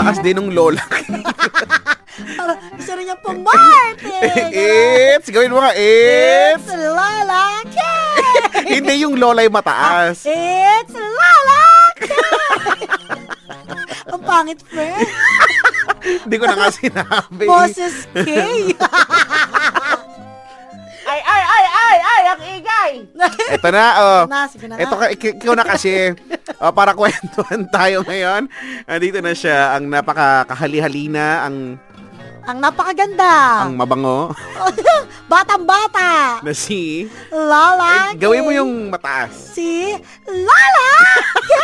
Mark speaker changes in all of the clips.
Speaker 1: taas din ng lola.
Speaker 2: Para gusto rin niya pong Martin.
Speaker 1: It's, gawin mo nga, it's.
Speaker 2: It's Lola K.
Speaker 1: Hindi yung lola yung mataas.
Speaker 2: It's Lola K. Ang pangit, friend.
Speaker 1: Hindi ko na nga sinabi.
Speaker 2: Boses K.
Speaker 3: Ay, ay, ay, ang igay!
Speaker 1: Ito na, oh.
Speaker 2: na, sige na
Speaker 1: Ito ka, ik- ikaw na kasi. Oh, para kwentuhan tayo ngayon. Andito na siya, ang napaka-kahali-halina, ang,
Speaker 2: Ang napakaganda.
Speaker 1: ang mabango
Speaker 2: Batang-bata.
Speaker 1: na si...
Speaker 2: Lola
Speaker 1: Eh, gawin mo yung mataas.
Speaker 2: Si Lola K.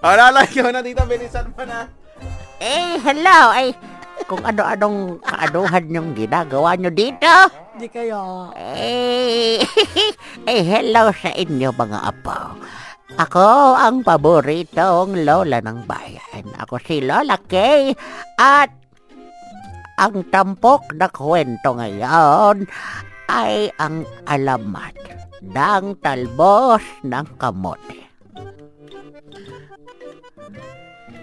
Speaker 1: oh, Lala, ikaw na dito, bilisan mo na.
Speaker 3: Eh, hello, ay, kung ano-anong kaanuhan yung ginagawa nyo dito.
Speaker 2: Di kayo.
Speaker 3: Eh, eh, hello sa inyo mga apo. Ako ang paboritong lola ng bayan. Ako si Lola Kay at ang tampok na kwento ngayon ay ang alamat ng talbos ng kamote.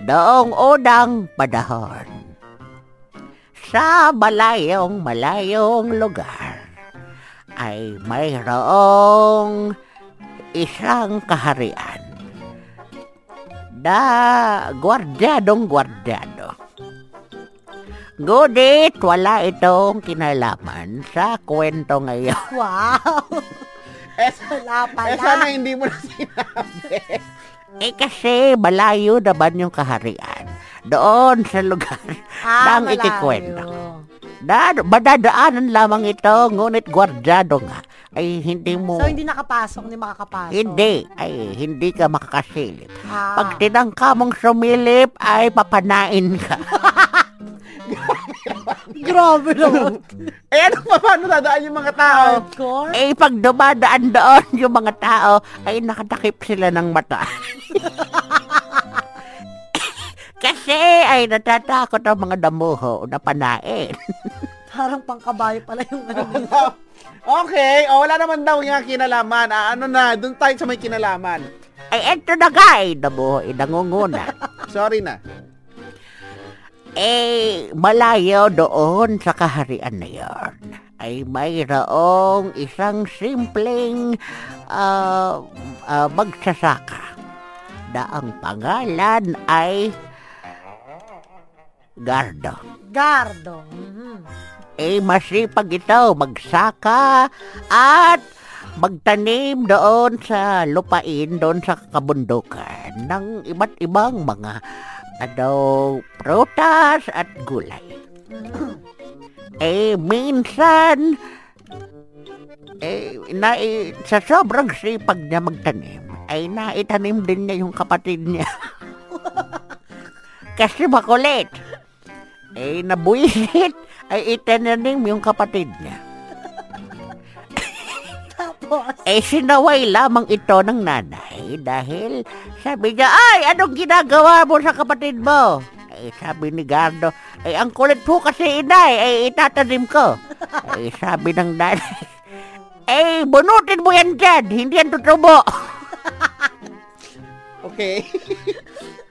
Speaker 3: Noong unang panahon, sa malayong malayong lugar ay mayroong isang kaharian na gwardyadong gwardyado. Ngunit wala itong kinalaman sa kwento ngayon.
Speaker 2: Wow.
Speaker 1: Eh,
Speaker 2: Wala pala.
Speaker 1: eh, sana hindi mo na sinabi.
Speaker 3: Eh kasi malayo naman yung kaharian. Doon sa lugar
Speaker 2: Ah,
Speaker 3: ng
Speaker 2: malayo.
Speaker 3: ikikwento. Na, madadaanan lamang ito, ngunit gwardyado nga. Ay hindi mo...
Speaker 2: So, hindi nakapasok, hindi makakapasok.
Speaker 3: Hindi, ay hindi ka makakasilip.
Speaker 2: Ah.
Speaker 3: Pag tinangka mong sumilip, ay papanain ka.
Speaker 2: Grabe naman.
Speaker 1: Eh, ano pa, paano dadaan yung mga tao?
Speaker 2: Hardcore.
Speaker 3: eh, pag dumadaan doon yung mga tao, ay nakatakip sila ng mata. Kasi ay natatakot ang mga damuho na panain.
Speaker 2: Parang pangkabayo pala yung ano.
Speaker 1: okay, oh, wala naman daw yung kinalaman. Ah, ano na, dun tayo sa may kinalaman.
Speaker 3: Ay, eto na nga ay damuho, inangunguna.
Speaker 1: Sorry na.
Speaker 3: Eh, malayo doon sa kaharian na yon ay mayroong isang simpleng ah, ah, magsasaka na ang pangalan ay Gardo.
Speaker 2: Gardo. Mhm.
Speaker 3: Eh, masipag ito magsaka at magtanim doon sa lupain, doon sa kabundukan ng iba't ibang mga ano, prutas at gulay. eh, minsan, eh, na, eh, sa sobrang sipag niya magtanim, ay naitanim din niya yung kapatid niya. Kasi makulit. Eh, nabuisit, ay itinanim yung kapatid niya.
Speaker 2: Tapos,
Speaker 3: Eh, sinaway lamang ito ng nanay dahil sabi niya, ay, anong ginagawa mo sa kapatid mo? Eh, sabi ni Gardo, eh, ang kulit po kasi inay, eh, itatanim ko. eh, sabi ng nanay, eh, bunutin mo yan dyan, hindi yan tutubo.
Speaker 1: Okay.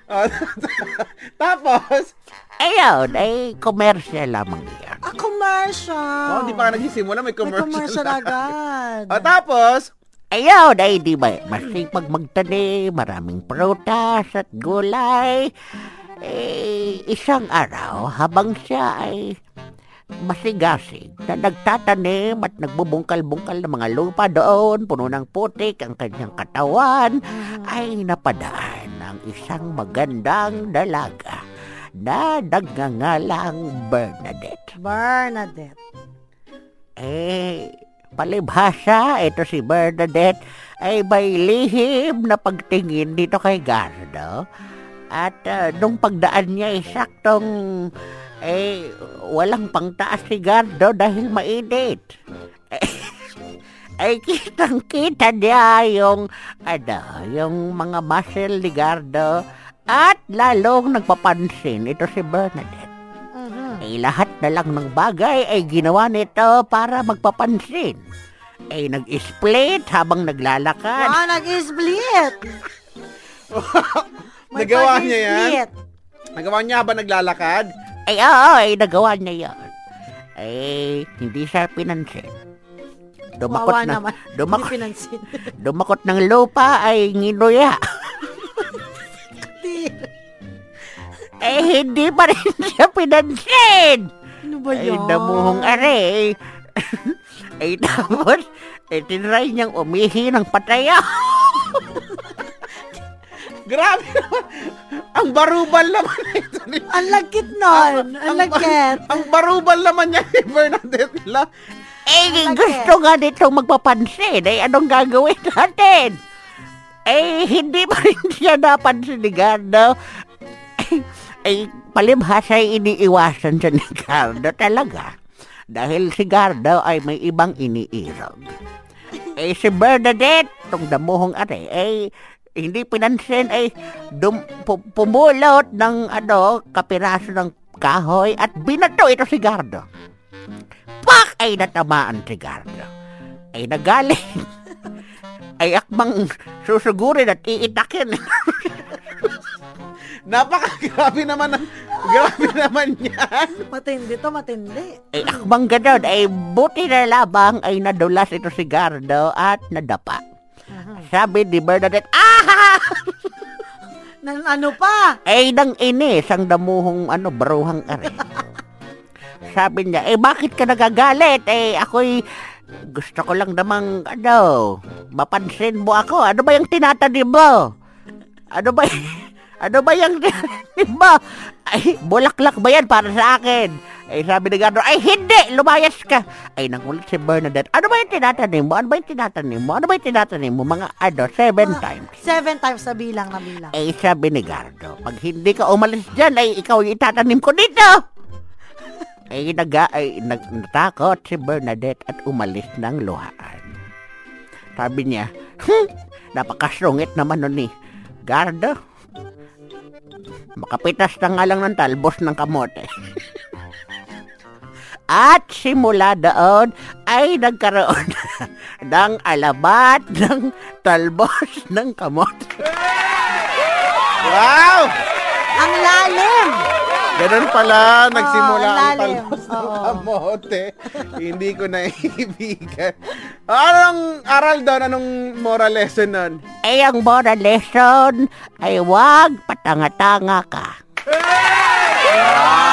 Speaker 1: oh, tapos,
Speaker 3: Ayun, ay, commercial lamang yan.
Speaker 2: a commercial.
Speaker 1: oh, hindi pa ka nagsisimula, may
Speaker 2: May
Speaker 1: commercial.
Speaker 2: commercial agad.
Speaker 1: oh, tapos,
Speaker 3: Ayun, ay di ba, masipag magtanim, maraming prutas at gulay. Eh, isang araw, habang siya ay masigasig na nagtatanim at nagbubungkal-bungkal ng mga lupa doon, puno ng putik ang kanyang katawan, ay napadaan ng isang magandang dalaga na nagngangalang Bernadette.
Speaker 2: Bernadette.
Speaker 3: Eh, palibhasa, ito si Bernadette ay may lihim na pagtingin dito kay Gardo. At ah, nung pagdaan niya ay saktong eh, walang pangtaas si Gardo dahil mainit. ay kitang kita niya yung ano, yung mga muscle ni Gardo at lalong nagpapansin ito si Bernadette.
Speaker 2: Mhm.
Speaker 3: Eh, lahat na lang ng bagay ay ginawa nito para magpapansin. Eh, nag-split habang naglalakad.
Speaker 2: Ah, nag-split.
Speaker 1: Nagawa niya yan? Nagawa niya ba naglalakad?
Speaker 3: Ay, oo, ay, nagawa niya yan. Eh, hindi siya pinansin. Dumakot
Speaker 2: Wawa
Speaker 3: na,
Speaker 2: naman.
Speaker 3: dumakot,
Speaker 2: Hindi pinansin.
Speaker 3: dumakot ng lupa ay nginuya. Eh, hindi pa rin siya pinansin.
Speaker 2: ano ba
Speaker 3: Ay,
Speaker 2: yan?
Speaker 3: damuhong are. eh. ay, tapos, eh, tinry niyang umihi ng pataya.
Speaker 1: Grabe naman. Ang barubal naman ito ni
Speaker 2: Ang lagkit nun. Ang lagkit.
Speaker 1: Ang barubal naman niya ni Bernadette La.
Speaker 3: Eh, gusto nga nitong magpapansin. Eh, anong gagawin natin? Eh, hindi pa rin siya napansin ni Gardo. Eh, palibhas ay iniiwasan siya ni Gardo talaga. Dahil si Gardo ay may ibang iniirog. Eh, si Bernadette, tong damuhong are, eh, hindi pinansin ay dum, pu- pumulot ng ano, kapiraso ng kahoy at binato ito si Gardo. Pak! Ay natamaan si Gardo. Ay nagaling. ay akbang susugurin at iitakin.
Speaker 1: Napaka-grabe naman. ang- Grabe naman yan.
Speaker 2: Matindi to, matindi.
Speaker 3: ay akbang ganon. Ay buti na labang ay nadulas ito si Gardo at nadapa. Sabi ni Bernadette, ah!
Speaker 2: Nan ano pa?
Speaker 3: Ay nang inis ang damuhong ano, baruhang are. Sabi niya, eh bakit ka nagagalit? Eh ako'y gusto ko lang namang ano, mapansin mo ako. Ano ba yung tinatanim mo? Ano ba ano ba yung mo? Ay, bulaklak ba yan para sa akin? Ay, sabi ni Gardner, ay hindi, lumayas ka. Ay, nangulit si Bernadette, ano ba yung tinatanim mo? Ano ba yung tinatanim mo? Ano ba yung tinatanim mo? Mga ano, seven times.
Speaker 2: Seven times sa bilang na bilang.
Speaker 3: Eh, sabi ni Gardo, pag hindi ka umalis dyan, ay ikaw yung itatanim ko dito. ay, naga, ay nag, natakot si Bernadette at umalis ng luhaan. Sabi niya, hmm, napakasungit naman nun ni Gardo. Makapitas na nga lang ng talbos ng kamote. At simula doon ay nagkaroon ng alabat ng talbos ng kamote.
Speaker 1: Wow!
Speaker 2: Ang lalim!
Speaker 1: Ganun pala, nagsimula
Speaker 2: ang
Speaker 1: ang
Speaker 2: lalim.
Speaker 1: talbos ng kamote. Hindi ko naibigan. Anong aral doon? Anong moral lesson doon?
Speaker 3: ay ang moral lesson ay huwag patanga-tanga ka.
Speaker 1: Okay.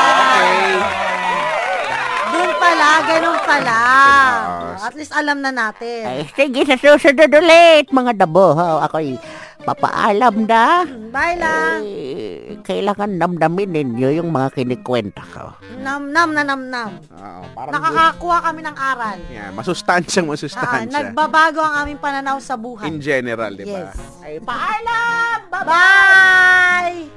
Speaker 2: Pala, ganun pala. At least alam na natin.
Speaker 3: Ay, sige, sa susunod ulit, mga dabo. Ako'y papaalam na.
Speaker 2: Bye lang.
Speaker 3: Eh, kailangan namdamin ninyo yung mga kinikwenta ko.
Speaker 2: Nam-nam na nam-nam.
Speaker 1: Oo, parang
Speaker 2: Nakakakuha kami ng aral.
Speaker 1: Yan, masustansyang
Speaker 2: Ah,
Speaker 1: masustansya.
Speaker 2: nagbabago ang aming pananaw sa buhay.
Speaker 1: In general, di ba?
Speaker 2: Yes.
Speaker 3: Ay, paalam!
Speaker 2: Bye!